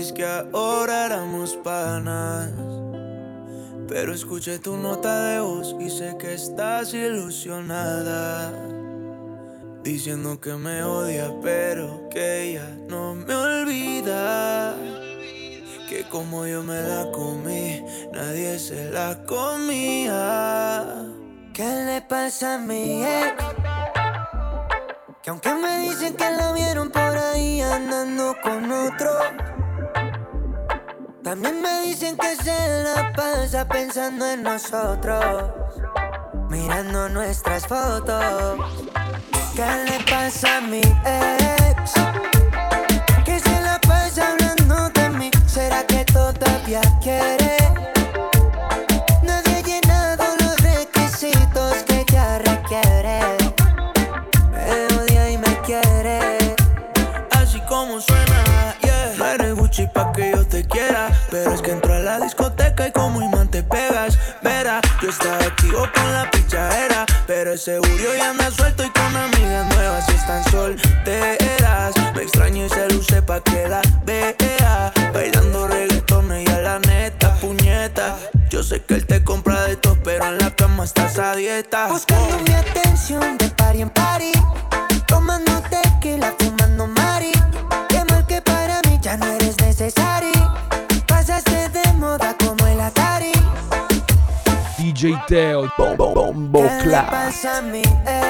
Que ahora éramos panas. Pero escuché tu nota de voz y sé que estás ilusionada. Diciendo que me odia, pero que ella no me olvida. Que como yo me la comí, nadie se la comía. ¿Qué le pasa a mi ex? Que aunque me dicen que la vieron por ahí andando con otro, también me dicen que se la pasa pensando en nosotros, mirando nuestras fotos. ¿Qué le pasa a mi ex? Que se la pasa hablando de mí, ¿será que todavía quiere? Que yo te quiera. Pero es que entro a la discoteca y como imán te pegas. Verá, yo estaba activo con la pichadera. Pero ese seguro ya anda suelto y con amigas nuevas están solteras. Me extraño y se luce pa' que la vea. Bailando reggaetón y a la neta, puñeta. Yo sé que él te compra de todo, pero en la cama estás a dieta. Buscando mi atención Teo, Bombo, Bombo ¿Qué le Clap.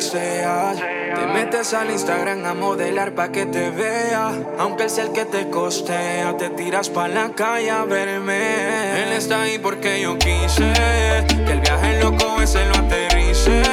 Te metes al Instagram a modelar pa' que te vea. Aunque él sea el que te costea, te tiras pa' la calle a verme. Él está ahí porque yo quise. Que el viaje loco ese lo aterrice.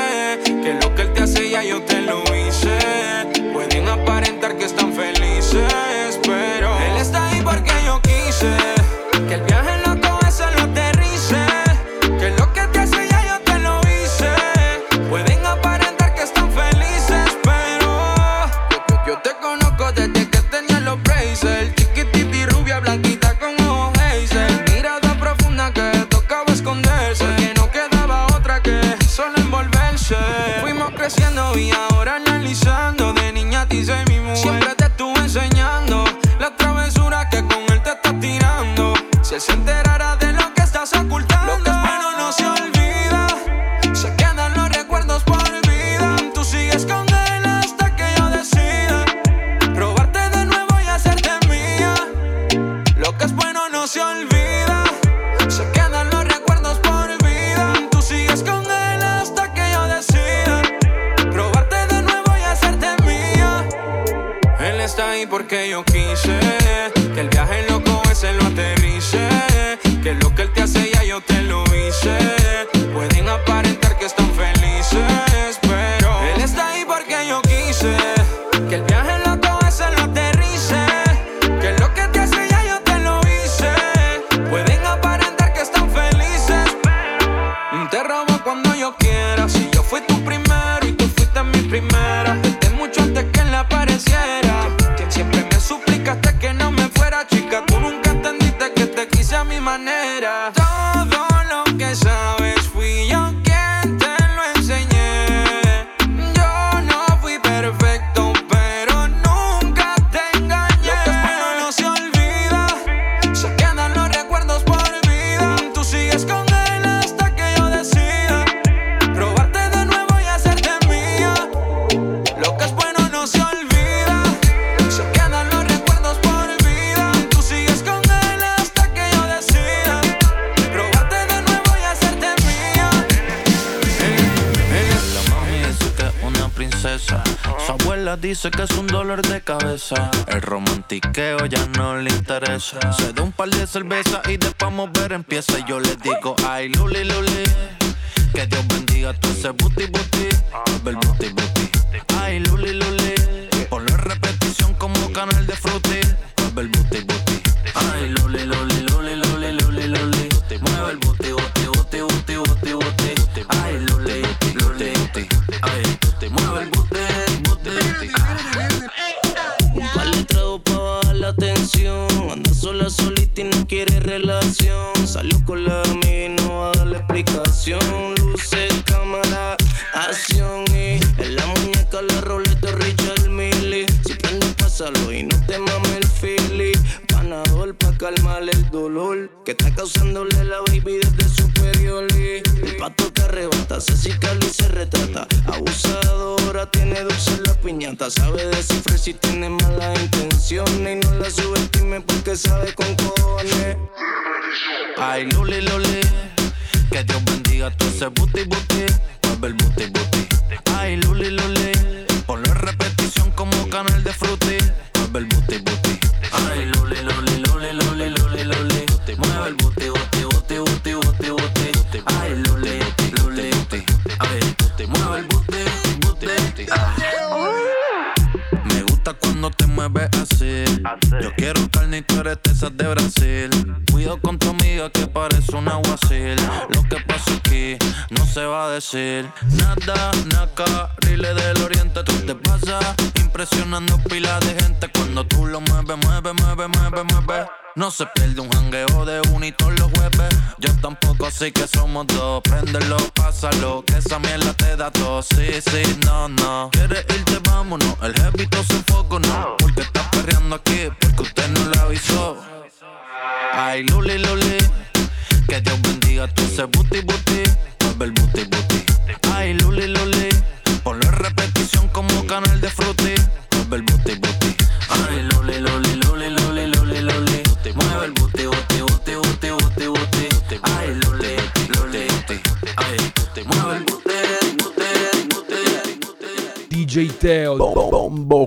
sé que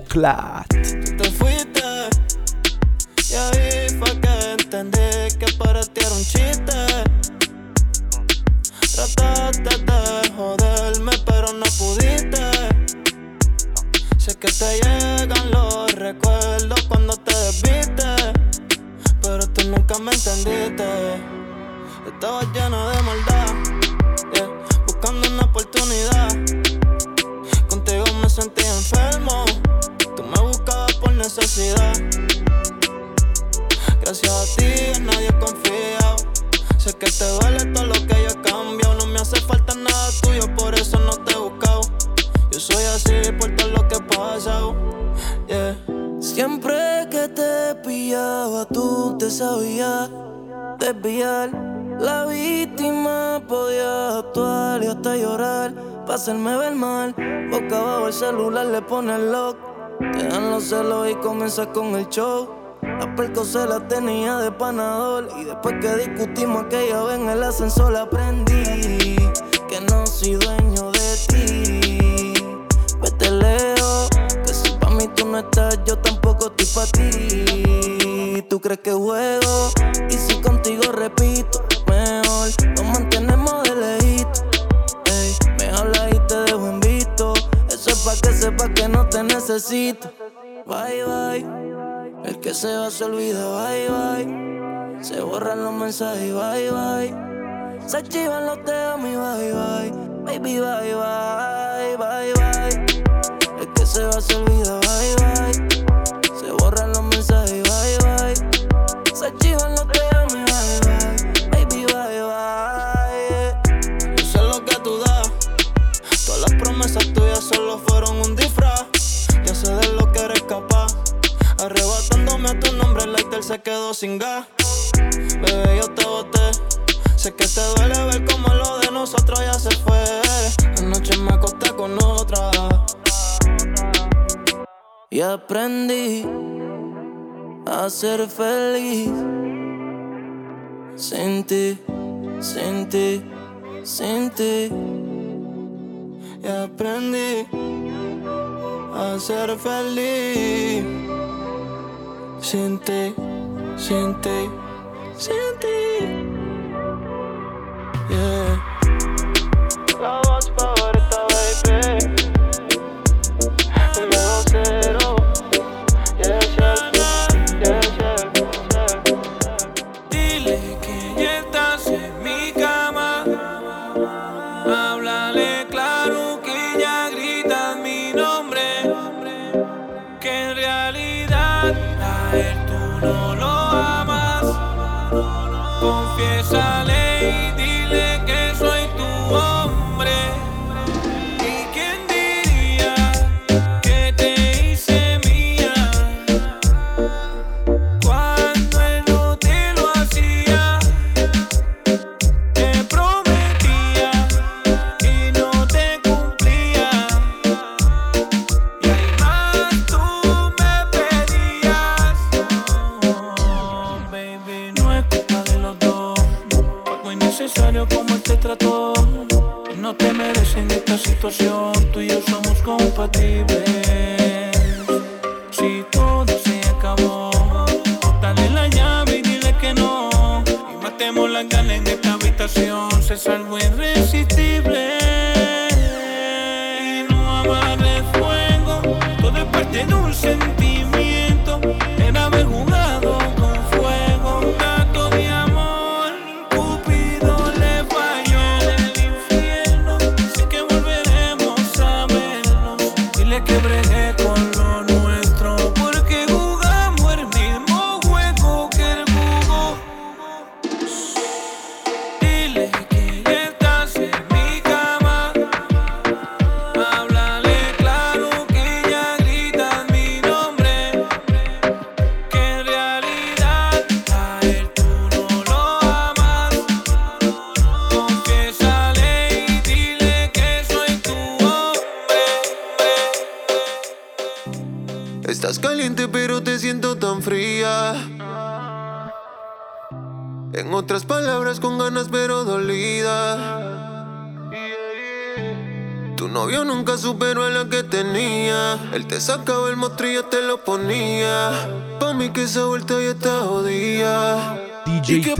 clot. pa' hacerme ver mal. Boca abajo el celular le pone el lock. Te dan los celos y comienzas con el show. La perco se la tenía de panador. Y después que discutimos aquella vez en el ascensor aprendí que no soy dueño de ti. Vete lejos, que si pa' mí tú no estás, yo tampoco estoy pa' ti. Tú crees que juego, y si contigo repito necesita. Bye bye. El que se va se olvida. Bye bye. Se borran los mensajes. Bye bye. Se archivan los te bye bye. Baby bye bye. Bye bye. El que se va se olvida. Bye bye. se quedó sin gas. Bebé, yo te boté. Sé que te duele ver como lo de nosotros ya se fue. Anoche me acosté con otra. Y aprendí a ser feliz. Sin ti, sin ti, sin ti. Y aprendí a ser feliz. Sin ti. Sin ti, sin ti. Yeah. tú y yo somos compatibles.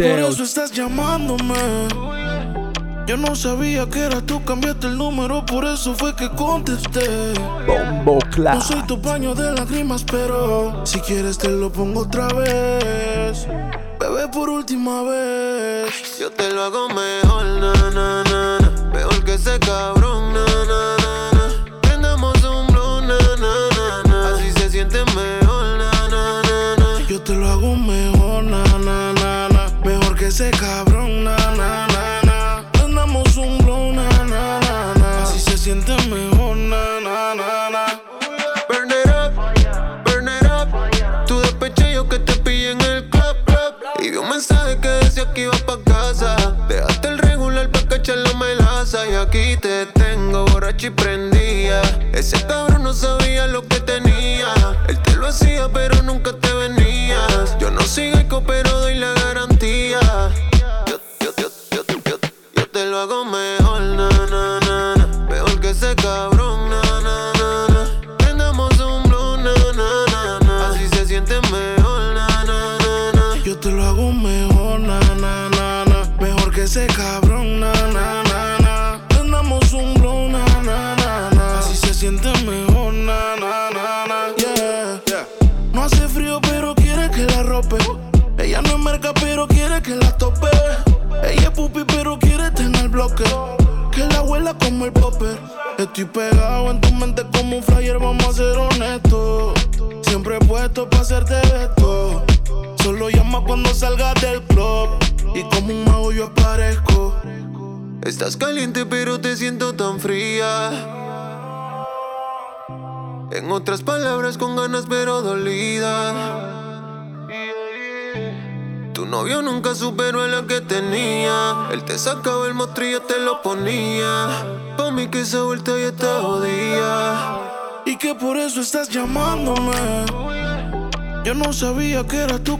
por eso estás llamándome. Yo no sabía que eras tú, cambiaste el número, por eso fue que contesté. No soy tu paño de lágrimas, pero si quieres te lo pongo otra vez. Bebé, por última vez. Yo te lo hago mejor, na, na, na. Mejor que se.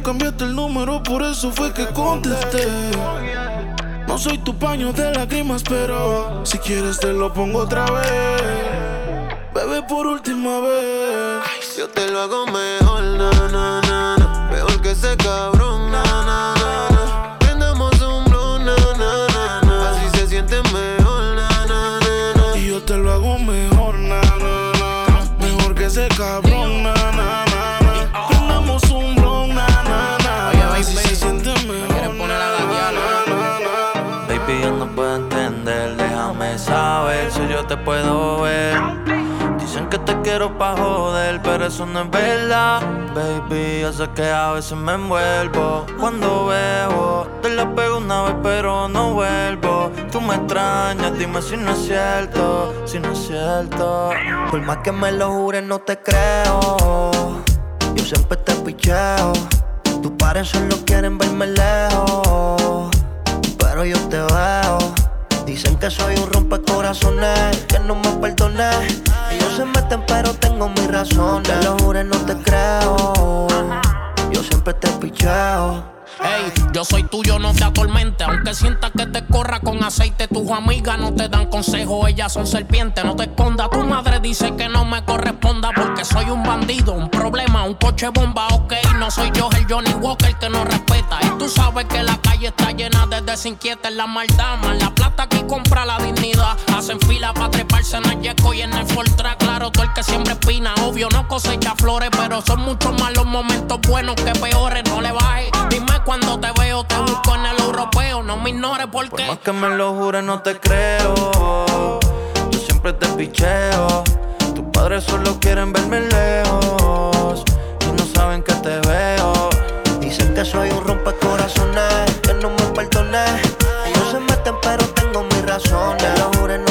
cambiaste el número, por eso fue que contesté. No soy tu paño de lágrimas, pero si quieres te lo pongo otra vez. Bebé, por última vez. Yo te lo hago mejor, na, na, na, na. Mejor que se cabrón. Saber si yo te puedo ver. Dicen que te quiero pa' joder, pero eso no es verdad. Baby, yo sé que a veces me envuelvo cuando bebo. Te la pego una vez, pero no vuelvo. Tú me extrañas, dime si no es cierto, si no es cierto. Por más que me lo jures, no te creo. Yo siempre te picheo. Tus pares solo quieren verme lejos pero yo te veo. Dicen que soy un rompecorazones, que no me perdoné. Ellos se meten, pero tengo mis razones. Te lo juro, no te creo. Yo siempre te picheo. Ey, yo soy tuyo, no te atormente. Aunque sientas que te corra con aceite, tus amigas no te dan consejo, ellas son serpientes. No te escondas, tu madre dice que no me corresponda porque soy un bandido, un problema, un coche bomba, ok. No soy yo el Johnny Walker que no respeta. Y tú sabes que la calle está llena de desinquietas, la maldad. La plata aquí compra la dignidad. Hacen fila para treparse en el Yeco y en el Fortra. Claro, tú el que siempre espina, obvio, no cosecha flores, pero son muchos más los momentos buenos que peores. No le bajes, dime cuando te veo, te busco en el europeo. No me ignores Por porque. más que me lo jures, no te creo. Yo siempre te picheo. Tus padres solo quieren verme lejos. Y no saben que te veo. Dicen que soy un rompecorazones, que no me perdoné. Ellos se meten, pero tengo mis razones. Te lo juro, no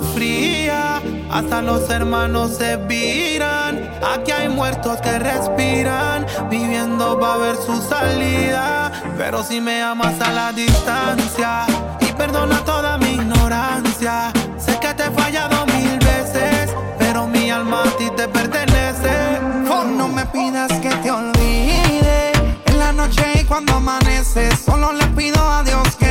fría, hasta los hermanos se viran. Aquí hay muertos que respiran, viviendo va a ver su salida. Pero si me amas a la distancia y perdona toda mi ignorancia, sé que te he fallado mil veces, pero mi alma a ti te pertenece. No me pidas que te olvide en la noche y cuando amanece. Solo le pido a Dios que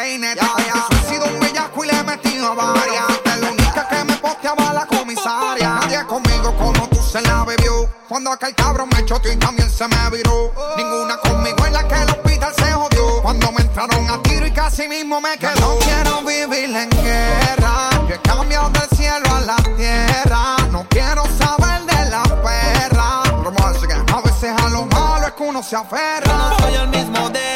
Ya, ya. He sido un bellaco y le he metido varias. La única que me posteaba la comisaria. Nadie conmigo como tú se la bebió. Cuando aquel cabrón me choteó y también se me viró. Ninguna conmigo en la que el hospital se jodió. Cuando me entraron a tiro y casi mismo me quedó. No quiero vivir en guerra. Que he cambiado del cielo a la tierra. No quiero saber de la perra. A veces a lo malo es que uno se aferra. Yo no soy el mismo de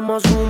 un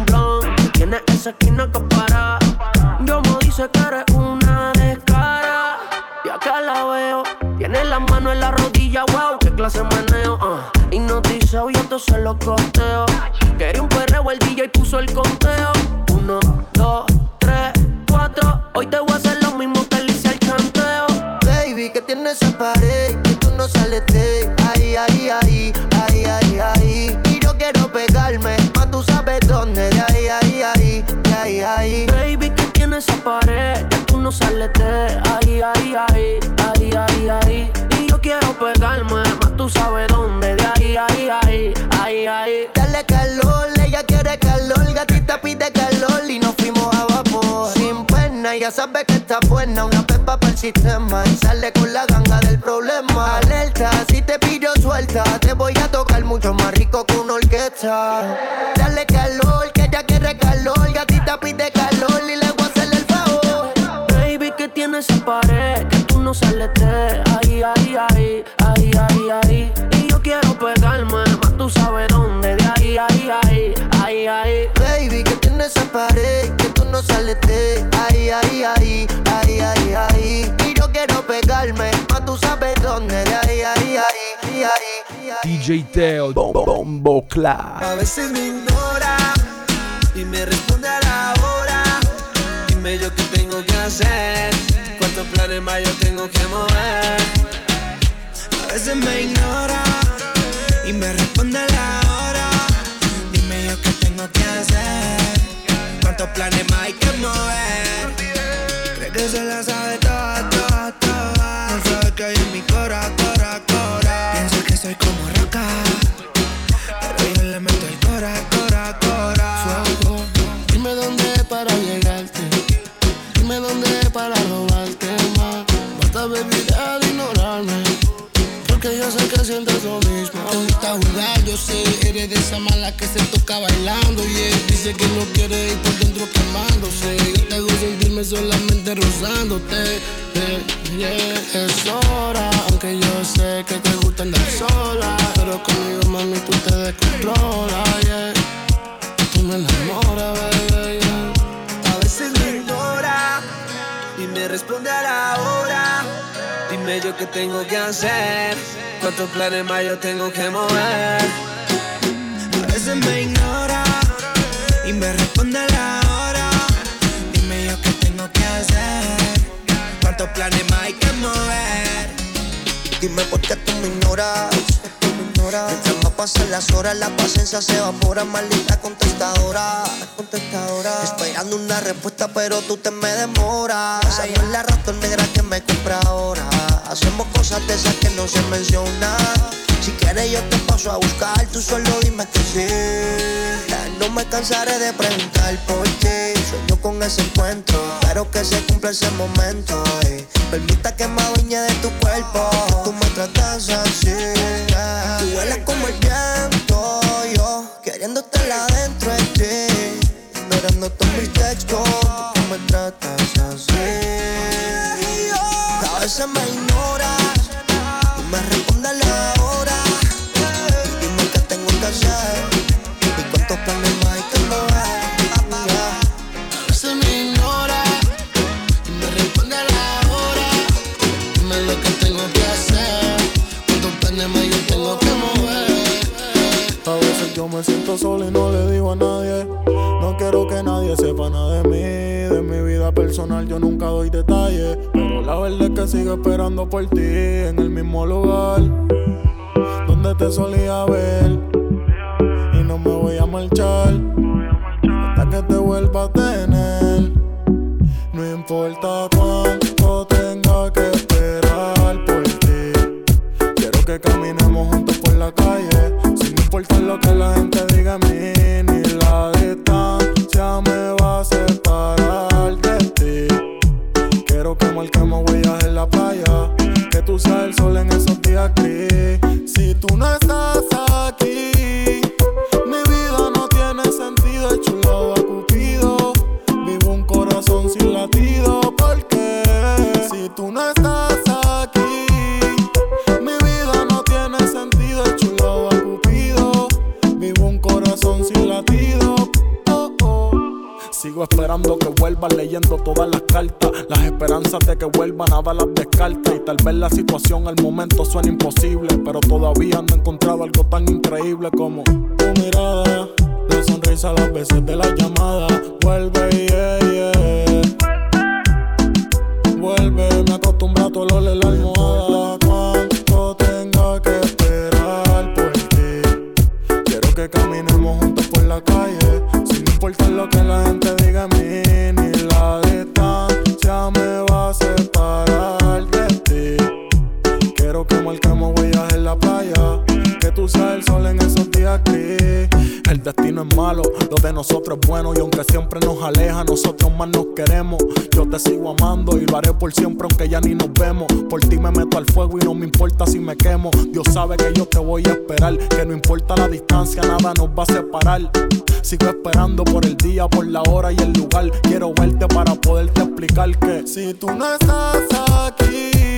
sistema y sale con la ganga del problema. Alerta, si te pillo suelta, te voy a tocar mucho más rico que una orquesta. Bombo Clap. A veces me ignora y me responde a la hora. Dime yo qué tengo que hacer, cuántos planes más yo tengo que mover. A veces me ignora y me responde a la hora. Dime yo qué tengo que hacer, cuántos planes más hay que mover. Cree que se la sabe toca bailando. Y él dice que no quiere ir por dentro quemándose. Yo te hago sentirme solamente rozándote. eh, yeah. Es hora, aunque yo sé que te gusta andar sola. Pero conmigo, mami, tú te descontrolas. Yeah. Tú me enamoras, baby. yeah. A veces me ignora y me responde a la hora. Dime yo qué tengo que hacer, cuántos planes más yo tengo que mover. Veces me ignora y me responde a la hora. Dime yo qué tengo que hacer, cuántos planes más hay que mover. Dime por qué tú me ignoras. Mientras más pasan las horas, la paciencia se evapora. Maldita contestadora. contestadora. Esperando una respuesta, pero tú te me demoras. Esa no es la razón negra que me compra ahora. Hacemos cosas de esas que no se mencionan. Si quieres, yo te paso a buscar. Tú solo dime que sí. No me cansaré de preguntar por ti. Sueño con ese encuentro. Espero que se cumpla ese momento. Permita que me adueñe de tu cuerpo. Tú me tratas así. Tú vuelas como el viento. Yo queriéndote adentro de ti. Mirando todos mis textos. porque me tratas así. A veces me solo y no le digo a nadie. No quiero que nadie sepa nada de mí. De mi vida personal yo nunca doy detalles. Pero la verdad es que sigo esperando por ti en el mismo lugar donde te solía ver. Y no me voy a marchar hasta que te vuelva a tener. No importa cuánto tenga que esperar por ti. Quiero que caminemos juntos por la calle, sin importar lo que la gente todas las cartas. Las esperanzas de que vuelva nada las descarta. Y tal vez la situación al momento suena imposible. Pero todavía no he encontrado algo tan increíble como tu mirada. La sonrisa las veces de la llamada. Vuelve, yeah, yeah. Vuelve, me acostumbro a tu olor en la almohada. Cuánto tenga que esperar por ti. Quiero que caminemos juntos por la calle, sin importar lo que la gente El destino es malo, lo de nosotros es bueno y aunque siempre nos aleja, nosotros más nos queremos. Yo te sigo amando y lo haré por siempre aunque ya ni nos vemos. Por ti me meto al fuego y no me importa si me quemo. Dios sabe que yo te voy a esperar, que no importa la distancia, nada nos va a separar. Sigo esperando por el día, por la hora y el lugar. Quiero verte para poderte explicar que si tú no estás aquí,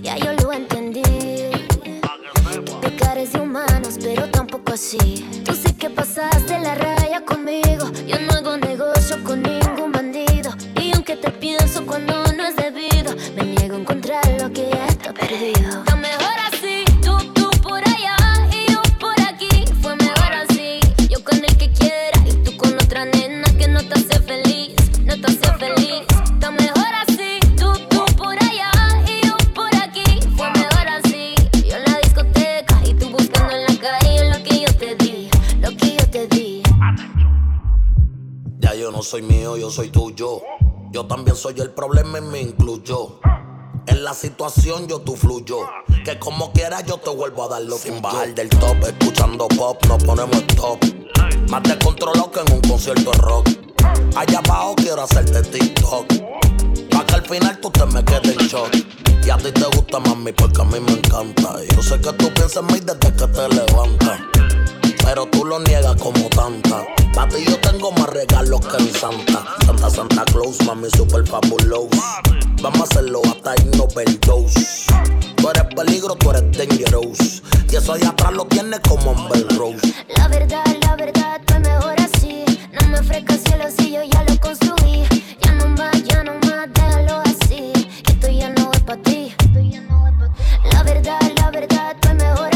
ya yo lo entendí. Pecar es de humanos, pero tampoco así. Tú sí que pasaste la raya conmigo. Yo no hago negocio con ningún bandido. Y aunque te pienso cuando no es debido, me niego a encontrar lo que ya está perdido. Yo tú fluyo. Que como quieras yo te vuelvo a dar lo Sin bajar del top, escuchando pop, nos ponemos stop. Más te controlo que en un concierto de rock. Allá abajo quiero hacerte TikTok. Pa' que al final tú te me quedes en shock. Y a ti te gusta mami porque a mí me encanta. Y yo sé que tú piensas en mí desde que te levantas. Pero tú lo niegas como tanta. Pa' ti yo tengo más regalos que en Santa. Santa Santa Claus, mami super fabuloso. Vamos a hacerlo hasta irnos overdose. Tú eres peligro, tú eres dangerous. Y eso de atrás lo tienes como Amber Rose. La verdad, la verdad, estoy mejor así. No me ofrezcas cielo si yo ya lo construí. Ya no más, ya no más, déjalo así. Que esto ya no es pa' ti. La verdad, la verdad, estoy mejor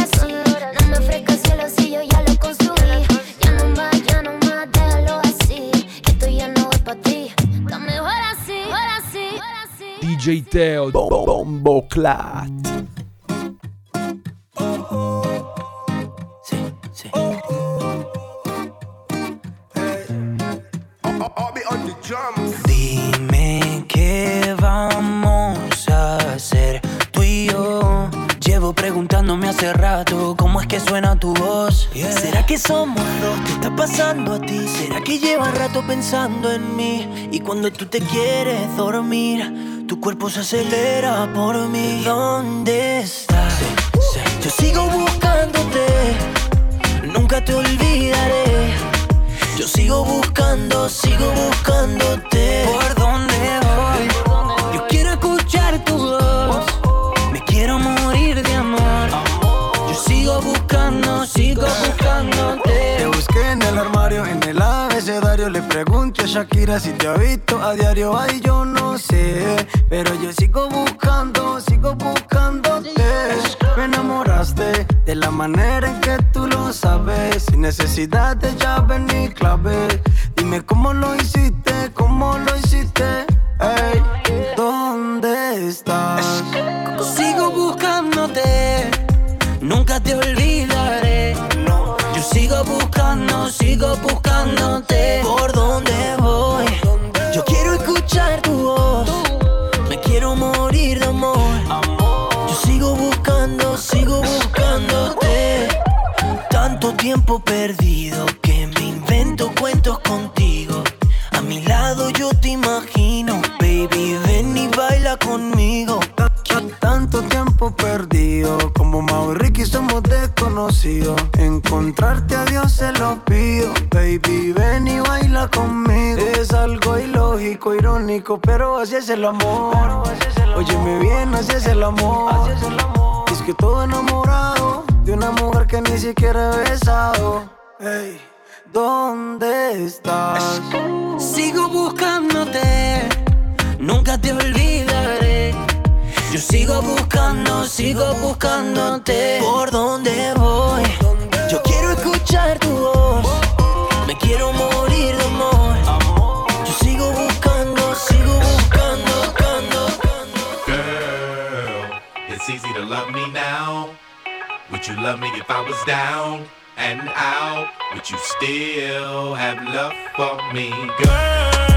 DJ Teo Bombo Clat. Dime qué vamos a hacer tú y yo. Llevo preguntando llamándome hace rato, ¿cómo es que suena tu voz? ¿Será que somos dos? ¿Qué está pasando a ti? ¿Será que llevas rato pensando en mí? Y cuando tú te quieres dormir, tu cuerpo se acelera por mí. ¿Dónde estás? Yo sigo buscándote, nunca te olvidaré. Yo sigo buscando, sigo buscándote. ¿Por dónde voy? Yo quiero escuchar tu voz. Me quiero morir de amor. Yo sigo buscando, sigo buscándote. Te busqué en el armario, abecedario. Le pregunto a Shakira si te ha visto a diario. Ay, yo no sé. Pero yo sigo buscando, sigo buscándote. Me enamoraste de la manera en que tú lo sabes. Sin necesidad de llave ni clave. Dime cómo lo hiciste, cómo lo hiciste. Ey, ¿dónde estás? Sigo buscándote, nunca te olvidaré. Sigo buscándote. ¿Por dónde voy? Yo quiero escuchar tu voz. Me quiero morir de amor. Yo sigo buscando, sigo buscándote. Tanto tiempo perdido que me invento cuentos contigo. A mi lado yo te imagino, baby, ven y baila conmigo. Perdido, como Mau y Ricky somos desconocidos. Encontrarte a Dios se lo pido, baby, ven y baila conmigo. Es algo ilógico, irónico, pero así es el amor. Óyeme bien, así es el amor. Es que todo enamorado de una mujer que ni siquiera he besado. Ey, ¿dónde estás? Sigo buscándote, nunca te olvidaré. Yo sigo buscando, sigo buscándote. ¿Por dónde voy? Yo quiero escuchar tu voz. Me quiero morir de amor. Yo sigo buscando, sigo buscando, buscando. Girl, it's easy to love me now. Would you love me if I was down and out? Would you still have love for me, girl?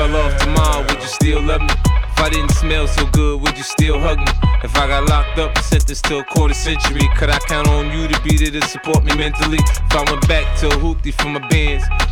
Fell off tomorrow, would you still love me? If I didn't smell so good, would you still hug me? If I got locked up and sentenced to a quarter century, could I count on you to be there to support me mentally? If I went back to a hoopty for my bands,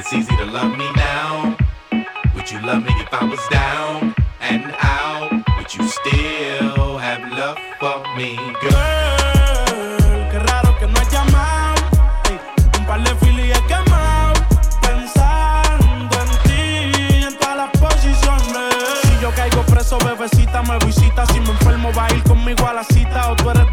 it's easy to love me now. Would you love me if I was down and out? Would you still have love for me, girl? Bebecita me visita. Si me enfermo, va a ir conmigo a la cita. O tú eres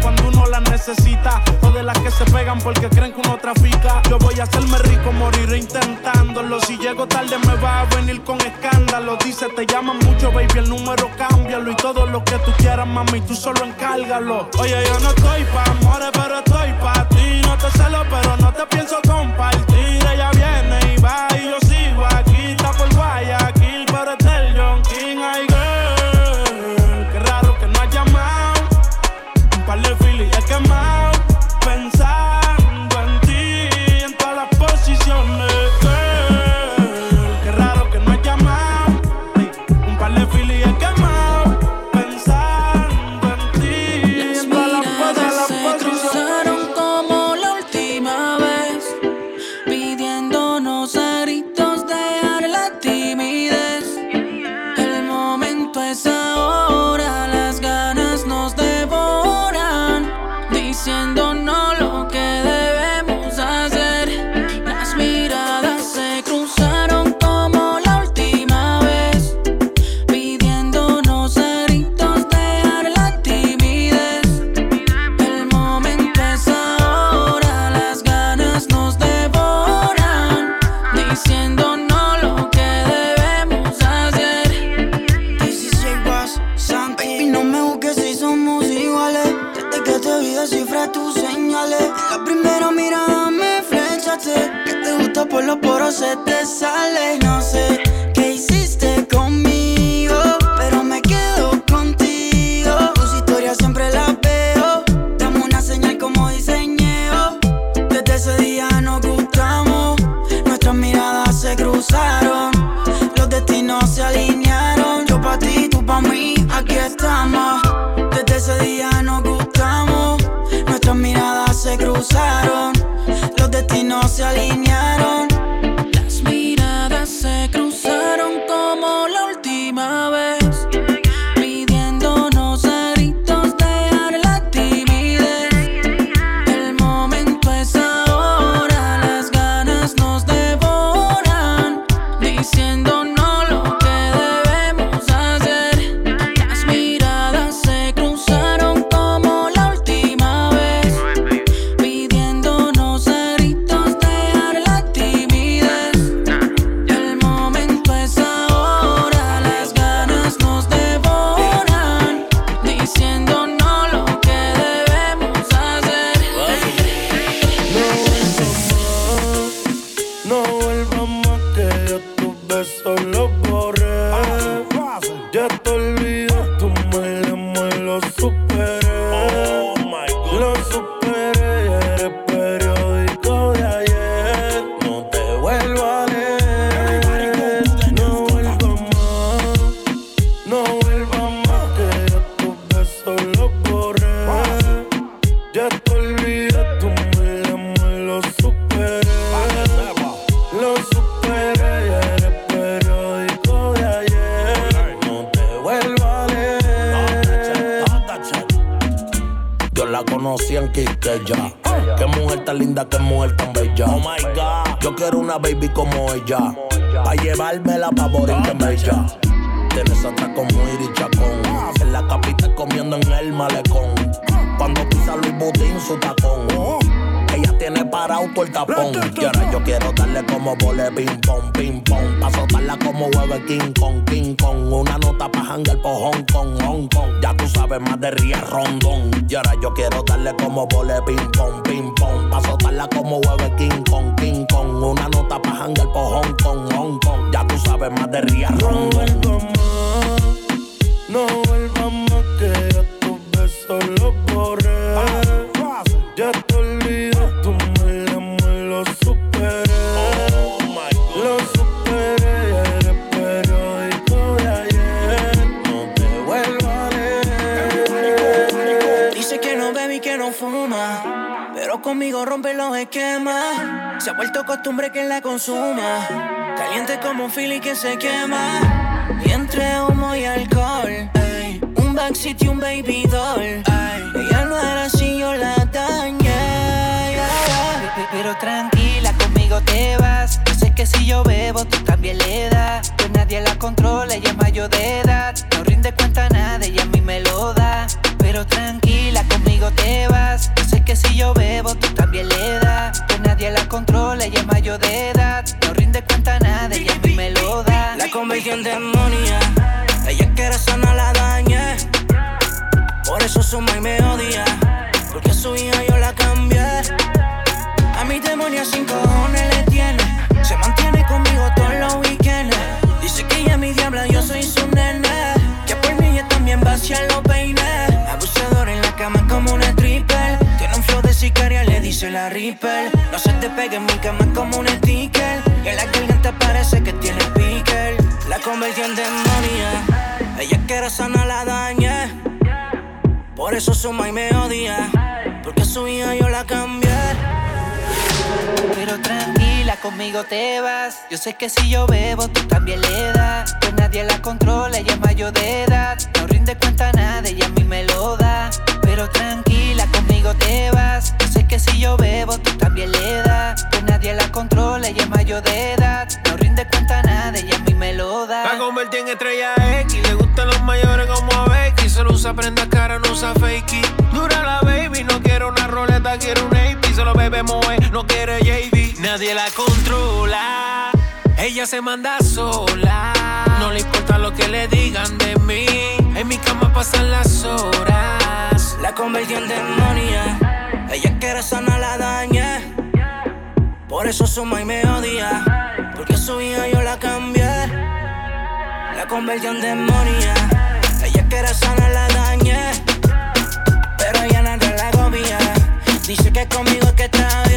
cuando uno la necesita. O de las que se pegan porque creen que uno trafica. Yo voy a hacerme rico, moriré intentándolo. Si llego tarde, me va a venir con escándalo. Dice, te llaman mucho, baby, el número cámbialo. Y todo lo que tú quieras, mami, tú solo encárgalo. Oye, yo no estoy pa' amores, pero estoy pa' ti. No te celo, costumbre que la consuma, caliente como un fili que se quema. Y entre humo y alcohol, ey, un backseat y un baby doll. Ella no era así, yo la dañé. Pero tranquila, conmigo te vas. Yo sé que si yo bebo, tú también le das. Pues nadie la controla, ella es mayor de edad. No rinde cuenta nada, ella a mí me lo da. Pero tranquila, conmigo te vas. Yo sé que si yo bebo, tú también le das. Nadie la controla, ella es mayor de edad. No rinde cuenta a nada, ella a mí me lo da. La convertí en demonia. Ella quiere sanar la daña. Por eso suma y me odia. No se te pegue en mi cama como un sticker. En la garganta parece que tiene picker. La convertí en demonia. Ella quiere sanar la daña. Por eso suma y me odia. Porque su hija yo la cambié. Pero tranquila, conmigo te vas. Yo sé que si yo bebo, tú también le das. Pues nadie la controla, ella es mayor de edad. No rinde cuenta a nada, ella a mí me lo da. Pero tranquila, conmigo te vas. Que si yo bebo, tú también le das. Pues nadie la controla, ella es mayor de edad. No rinde cuenta a nada, ella a mí me lo da. La convertí en estrella X. Le gustan los mayores como a Becky. Solo usa prenda cara, no usa fakey. Dura la baby, no quiero una roleta, quiero un AP. Solo bebe moe, no quiere JB. Nadie la controla. Ella se manda sola. No le importa lo que le digan de mí. En mi cama pasan las horas. La convertí en demonia. Ella quiere sana la dañé. Por eso suma y me odia. Porque su hija yo la cambié. La convertí en demonia. Ella quiere sana la dañé. Pero ella nada la agobia. Dice que conmigo es que está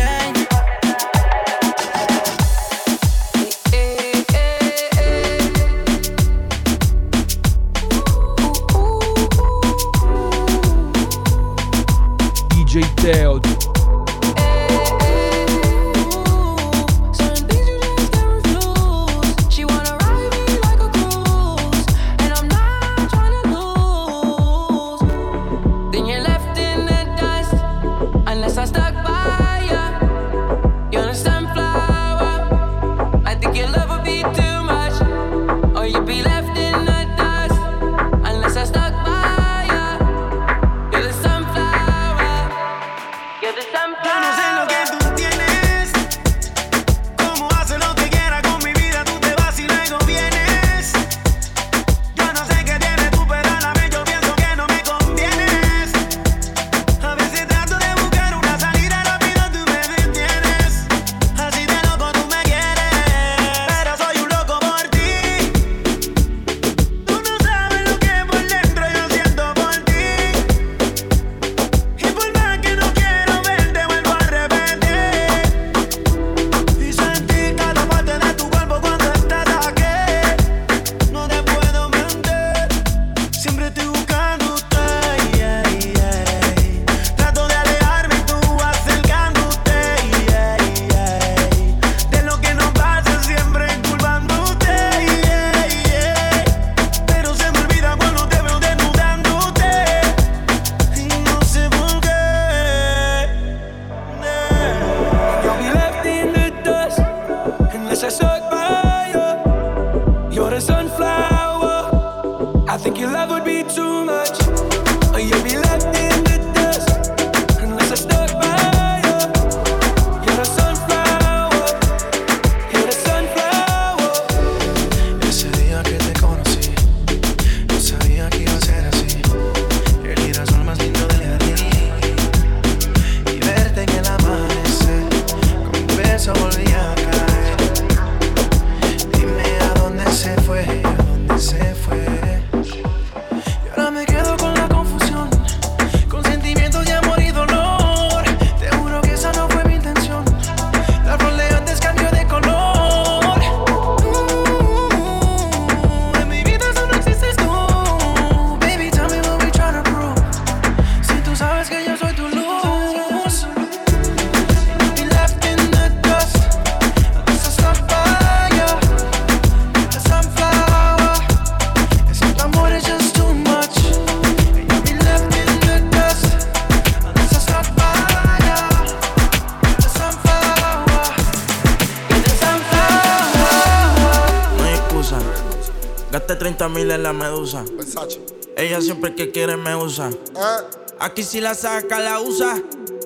Ella siempre que quiere me usa. Aquí si la saca, la usa.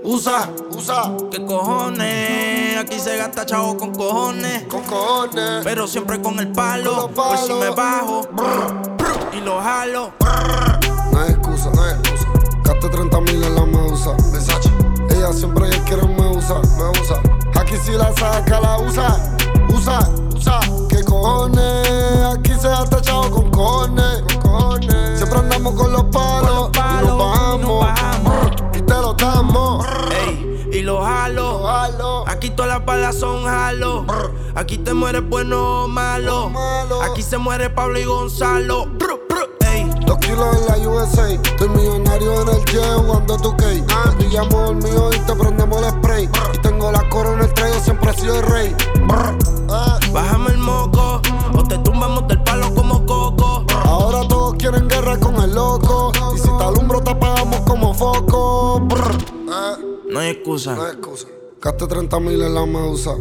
Usa, usa. ¿Qué cojones? Aquí se gasta chavo con cojones. Con cojones. Pero siempre con el palo. Por si me bajo. Y lo jalo. No hay excusa, no hay excusa. Gasté 30 mil en la medusa. Ella siempre que quiere me usa, me usa. Aquí si la saca, la usa. Usa, usa. ¿Qué cojones? Aquí se gasta chavo con cojones. Con. Siempre andamos con los palos. y nos bajamos. Y te lo damos. Ey, y lo jalo. Aquí todas las balas son jalo. Aquí te mueres bueno o malo. Aquí se muere Pablo y Gonzalo. Kilos en la USA. Estoy millonario en el jet jugando tu Te pillamos el mío y te prendemos el spray. Y tengo la corona en el trayo, siempre he sido el rey. Bájame el moco. O te tumbamos del palo como coco. Ahora todos quieren guerra con el loco. Y si te alumbro, te apagamos como foco. No hay excusa. No hay excusa. Gasté 30 mil en la medusa.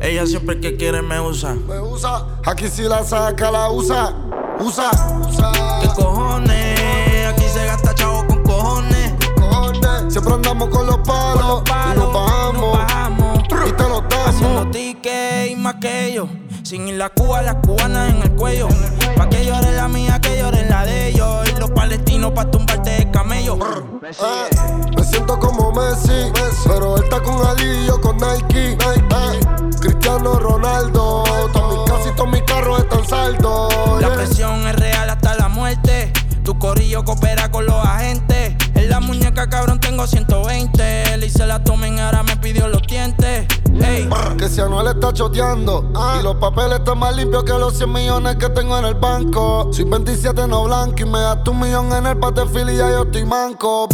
Ella siempre que quiere me usa. Me usa. Aquí si la saca, la usa. Usa, usa. ¿Qué cojones? Aquí se gasta chavo con cojones. Cojones. Siempre andamos con los palos. y nos bajamos. Y te los tickets y más que ellos. Sin ir la Cuba, las cubanas en el cuello. Pa' que llore la mía, que llore la de ellos. Y los palestinos pa' tumbarte de camello. Eh, me siento como Messi, pero él está con Ali y yo con Nike. Eh, Cristiano Ronaldo, todos casi todos mis carros están saldos. La yeah. presión es real hasta la muerte. Tu corillo coopera con los agentes. La muñeca, cabrón, tengo 120. Le hice la tomen, ahora me pidió los dientes. Ey. Que si Anuel está choteando Y los papeles están más limpios que los 100 millones que tengo en el banco Soy 27 no blanco y me das tu millón en el patefil y ya yo estoy manco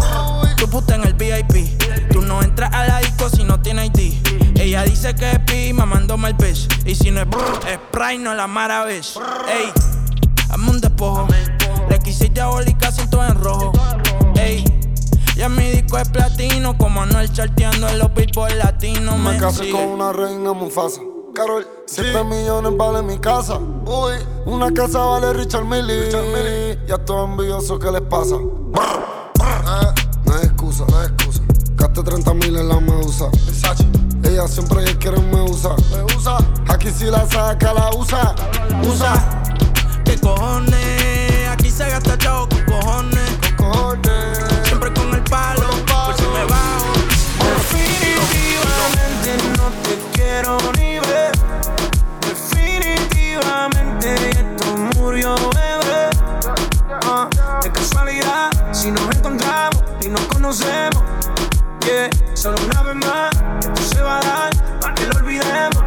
Tu puta en el VIP. Tú no entras a la disco si no tienes ID. Ella dice que es pi, mamándome el bitch. Y si no es brr, es Sprite, no la maravilla. Ey, hazme un despojo. Requisita diabólica, siento en rojo. Ey, ya mi disco es platino. Como Anuel charteando en los billboard latinos. Me Me casé sigue. con una reina Mufasa. Carol, 7 millones vale mi casa. Uy, una casa vale Richard Millie Ya todo envidioso, ¿qué les pasa? Eh, No hay excusa, no hay excusa. Gasté 30 mil en la medusa Ella siempre que quiere me usa Me usa. Aquí si la saca, la usa. Usa. ¿Qué cojones? Aquí se gasta chavo con quiero ni ver. Definitivamente esto murió, bebé. Ah, de casualidad, si nos encontramos y nos conocemos. Yeah, solo una vez más, esto se va a dar para que lo olvidemos.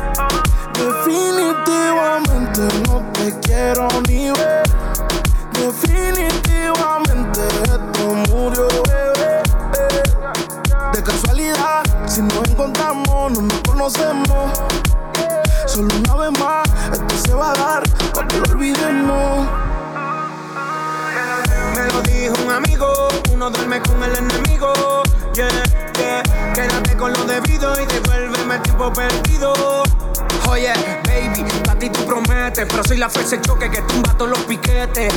Definitivamente no te quiero ni ver. Definitivamente esto murió, bebé. De casualidad, si nos encontramos, no nos conocemos. Solo una vez más, esto se va a dar para que lo olvidemos. Me lo dijo un amigo, uno duerme con el enemigo. Yeah, yeah, quédate con lo debido y devuélveme el tiempo perdido. Oye, baby, a ti tú prometes, pero soy la fuerza de choque que tumba todos los piquetes.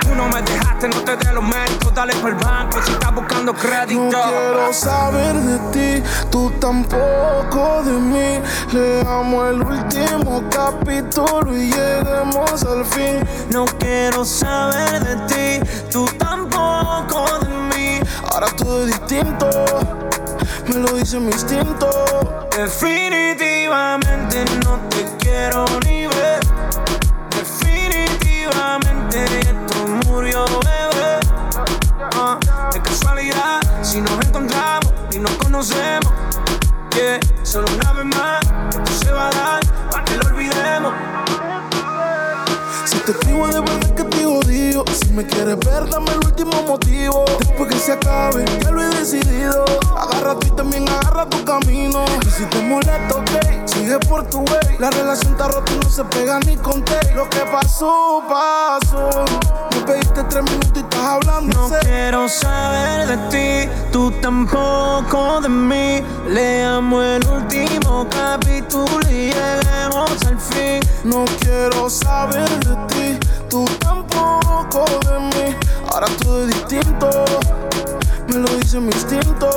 Tú no me dejaste, no te dé los méritos, dale por el banco si estás buscando crédito. No quiero saber de ti, tú tampoco de mí. Leamos el último capítulo y lleguemos al fin. No quiero saber de ti, tú tampoco de mí. Ahora todo es distinto, me lo dice mi instinto. Definitivamente no te quiero ni ver. Definitivamente esto murió, bebé. Ah, de casualidad, si nos encontramos y nos conocemos. Yeah, solo una vez más, esto se va a dar para que lo olvidemos. Si te escribo de Si me quieres ver, dame el último motivo. Después que se acabe, ya lo he decidido. Agarra tú y también agarra tu camino. Y si te molesta, ok, sigue por tu way La relación está rota y no se pega ni con té Lo que pasó, pasó Me pediste tres minutos y estás hablando No quiero saber de ti, tú tampoco de mí. Leamos el último capítulo y lleguemos al fin. No quiero saber de ti, tú tampoco de mí. Ahora todo es distinto, me lo dice mi instinto.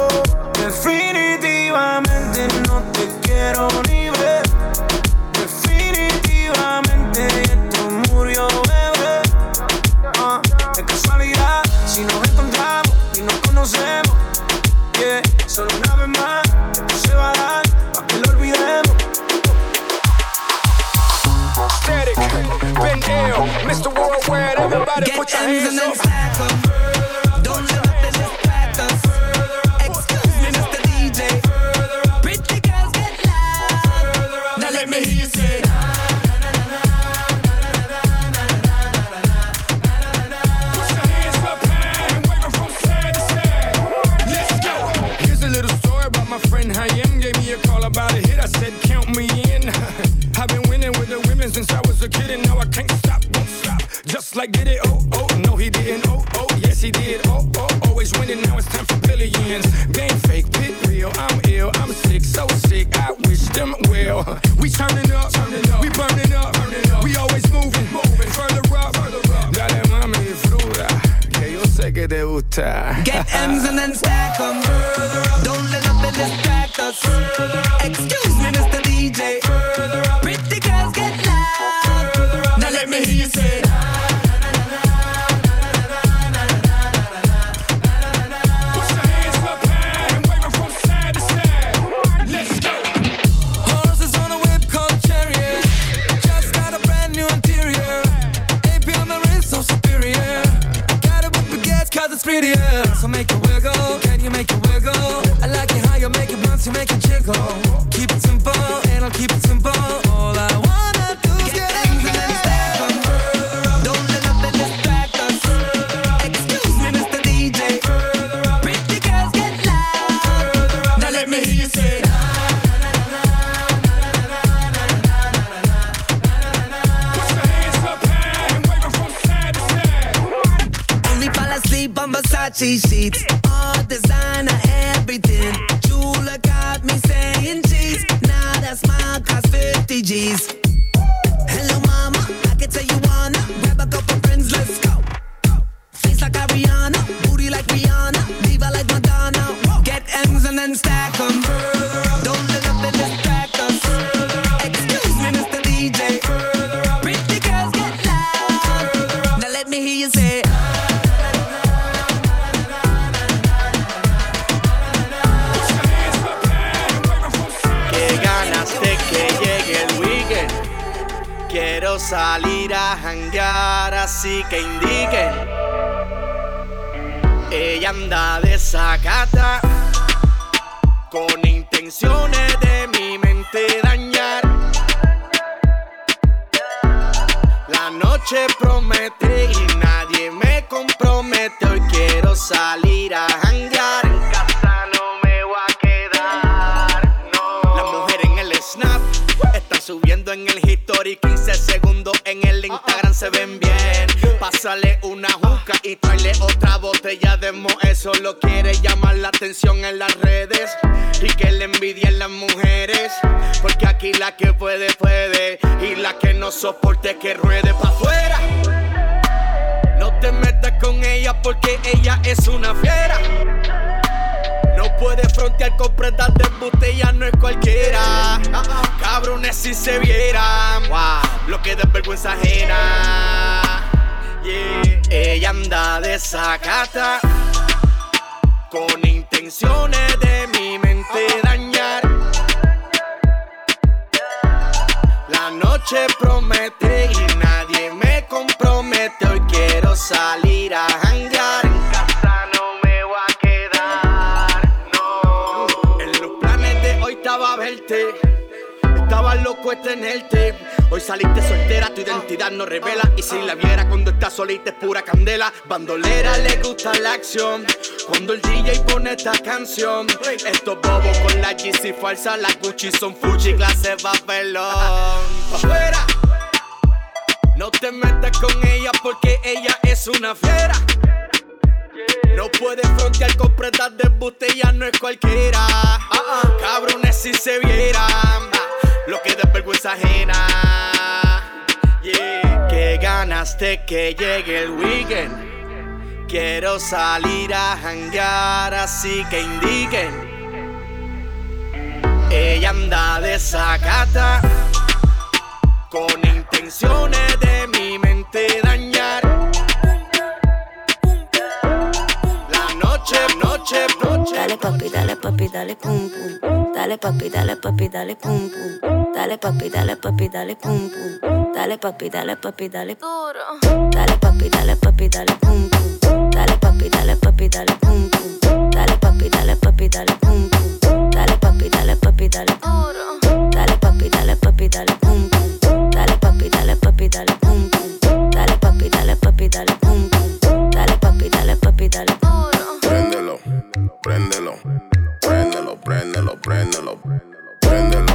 Definitivamente no te quiero ni ver. Definitivamente esto murió, bebé. Ah, de casualidad, si nos encontramos y nos conocemos. Yeah, solo una vez más, esto se va a dar para que lo olvidemos. Static, Mr. Worldwide, everybody put your hands up. Get M's and then stack 'em. Don't let nothing distract us. Excuse me, Mr. DJ. Pretty girls get loud. Now let me hear you say. Salir a janguear, así que indiquen. Ella anda de sacata con intenciones de mi mente dañar. La noche promete y nadie me compromete. Hoy quiero salir a janguear. En casa no me voy a quedar. No. Las mujeres en el snap están subiendo en el history 15 segundos en el Instagram se ven bien. Pásale una juca y traile otra botella de mo. Eso lo quiere llamar la atención en las redes y que le envidien las mujeres. Porque aquí la que puede, puede. Y la que no soporte que ruede pa' afuera. No te metas con ella porque ella es una fiera. No puede frontear con prendas de botella, no es cualquiera. Cabrones si se vieran, lo que da vergüenza ajena. Yeah. Ella anda de sacata con intenciones de mi mente dañar. La noche promete y nadie me compromete. Hoy quiero salir a Tenerte. Hoy saliste soltera, tu identidad no revela. Y si la viera cuando está solita es pura candela. Bandolera le gusta la acción. Cuando el DJ pone esta canción. Estos bobos con la GC falsa, la Gucci son Fuji, clase papelón. Pa' afuera. No te metas con ella porque ella es una fiera. No puede frontear con prendas de botella, no es cualquiera. Cabrones si se vieran, lo que da vergüenza ajena. Yeah. Qué ganas de que llegue el weekend. Quiero salir a janguear, así que indiquen. Ella anda de sacata con intenciones de mi mente dañar. La noche, noche, noche. Dale papi, dale papi, dale pum pum. Dale papi, dale papi, dale pum pum. Dale papi, dale papi, dale pum pum. Dale papi, dale papi, dale duro. Dale papi, dale papi, dale pum pum. Dale papi, dale papi, dale pum pum. Dale papi, dale papi, dale pum pum. Dale papi, dale papi, dale duro. Dale papi, dale papi, dale pum pum. Dale papi, dale papi, dale pum pum. Dale papi, dale papi, dale pum pum. Dale papi, dale papi, dale duro. Préndelo, préndelo, préndelo, préndelo, préndelo, préndelo,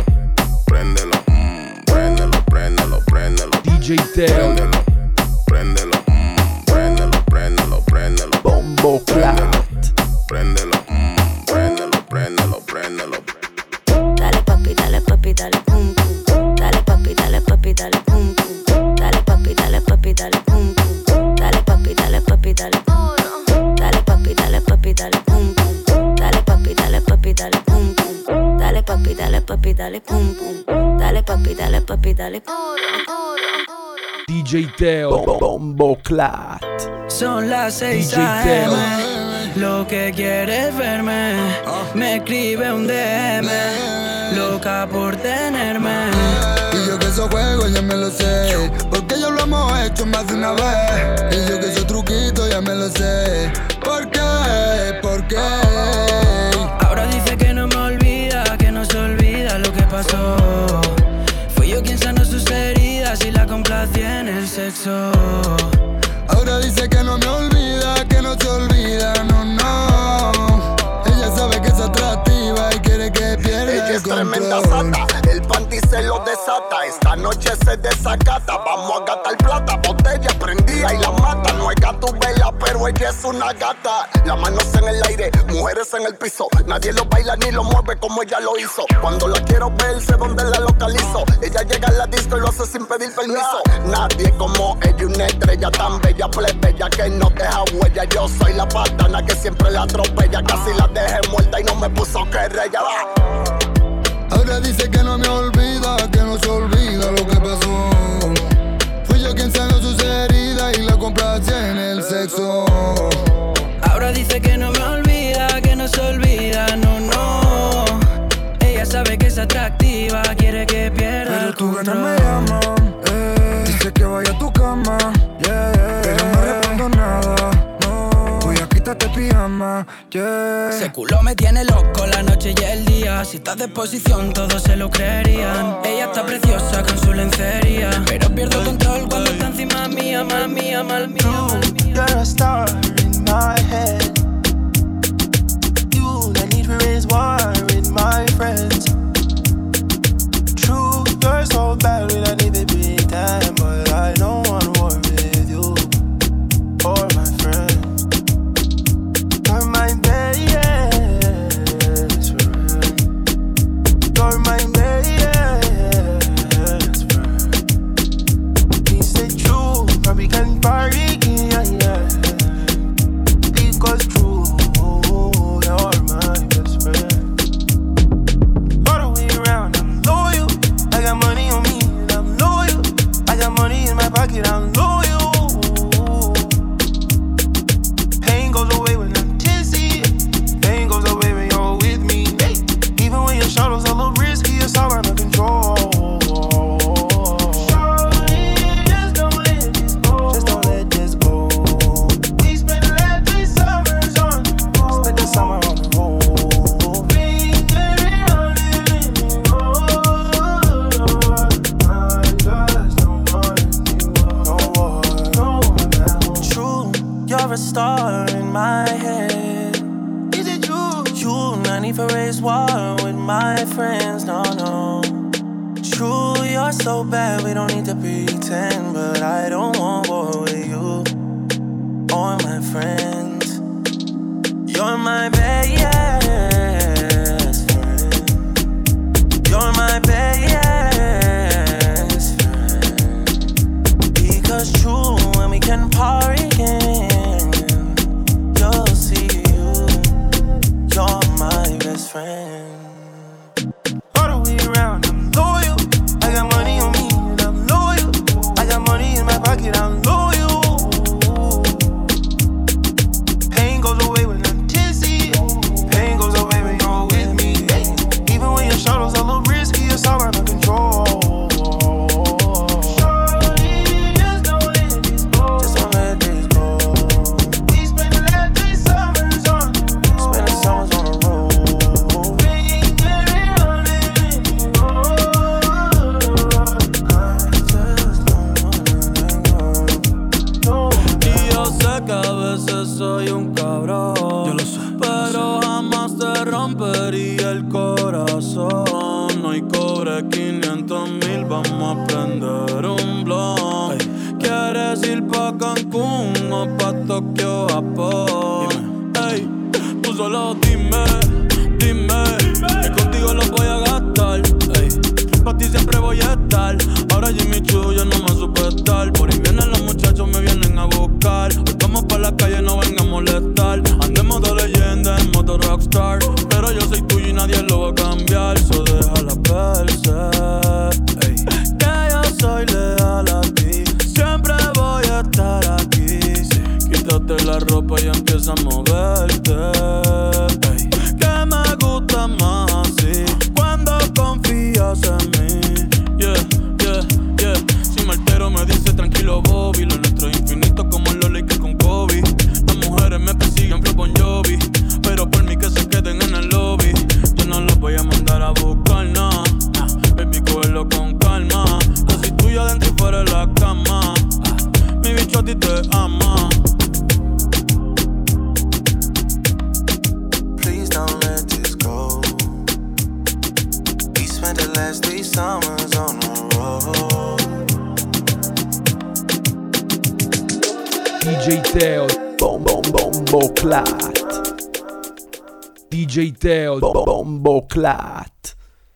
préndelo, mm, préndelo, préndelo, préndelo. DJ Teo. Préndelo, préndelo, mm, préndelo, préndelo, préndelo. Bombo Préndelo, préndelo, mm, préndelo, préndelo, préndelo. Dale papi, dale papi, dale papi, dale papi, dale pum pum. Dale papi, dale papi, dale DJ Teo. Bombo Clat. Son las 6 DJ Teo. AM. Lo que quieres verme, me escribe un DM. Loca por tenerme. Y yo que esos juegos ya me lo sé. Porque ya lo hemos hecho más de una vez. Y yo que esos truquitos ya me lo sé. ¿Por qué? ¿Por qué? Ahora dice Fui yo quien sanó sus heridas y la complací en el sexo. Ahora dice que no me olvida, que no se olvida, no. El panty se lo desata, esta noche se desacata. Vamos a gastar plata, botella prendida y la mata. No es gato vela, pero ella es una gata. Las manos en el aire, mujeres en el piso. Nadie lo baila ni lo mueve como ella lo hizo. Cuando la quiero ver, sé dónde la localizo. Ella llega a la disco y lo hace sin pedir permiso. Nadie como ella, una estrella tan bella, plebeya que no deja huella. Yo soy la patana que siempre la atropella. Casi la dejé muerta y no me puso que rey. Ahora dice que no me olvida, que no se olvida lo que pasó. Fui yo quien sanó sus heridas y la complací en el sexo. Ahora dice que no me olvida, que no se olvida, no, no. Ella sabe que es atractiva, quiere que pierda. Pero el tú ganas me llamas cama, yeah. Ese culo me tiene loco la noche y el día. Si estás de posición, todos se lo creerían. Ella está preciosa con su lencería. Pero pierdo control cuando está encima mía, mal mía, mal mía. Mal mía. You're a star in my head. You that need to raise war with my friends. True, you're so bad, we don't need to be that. Bombo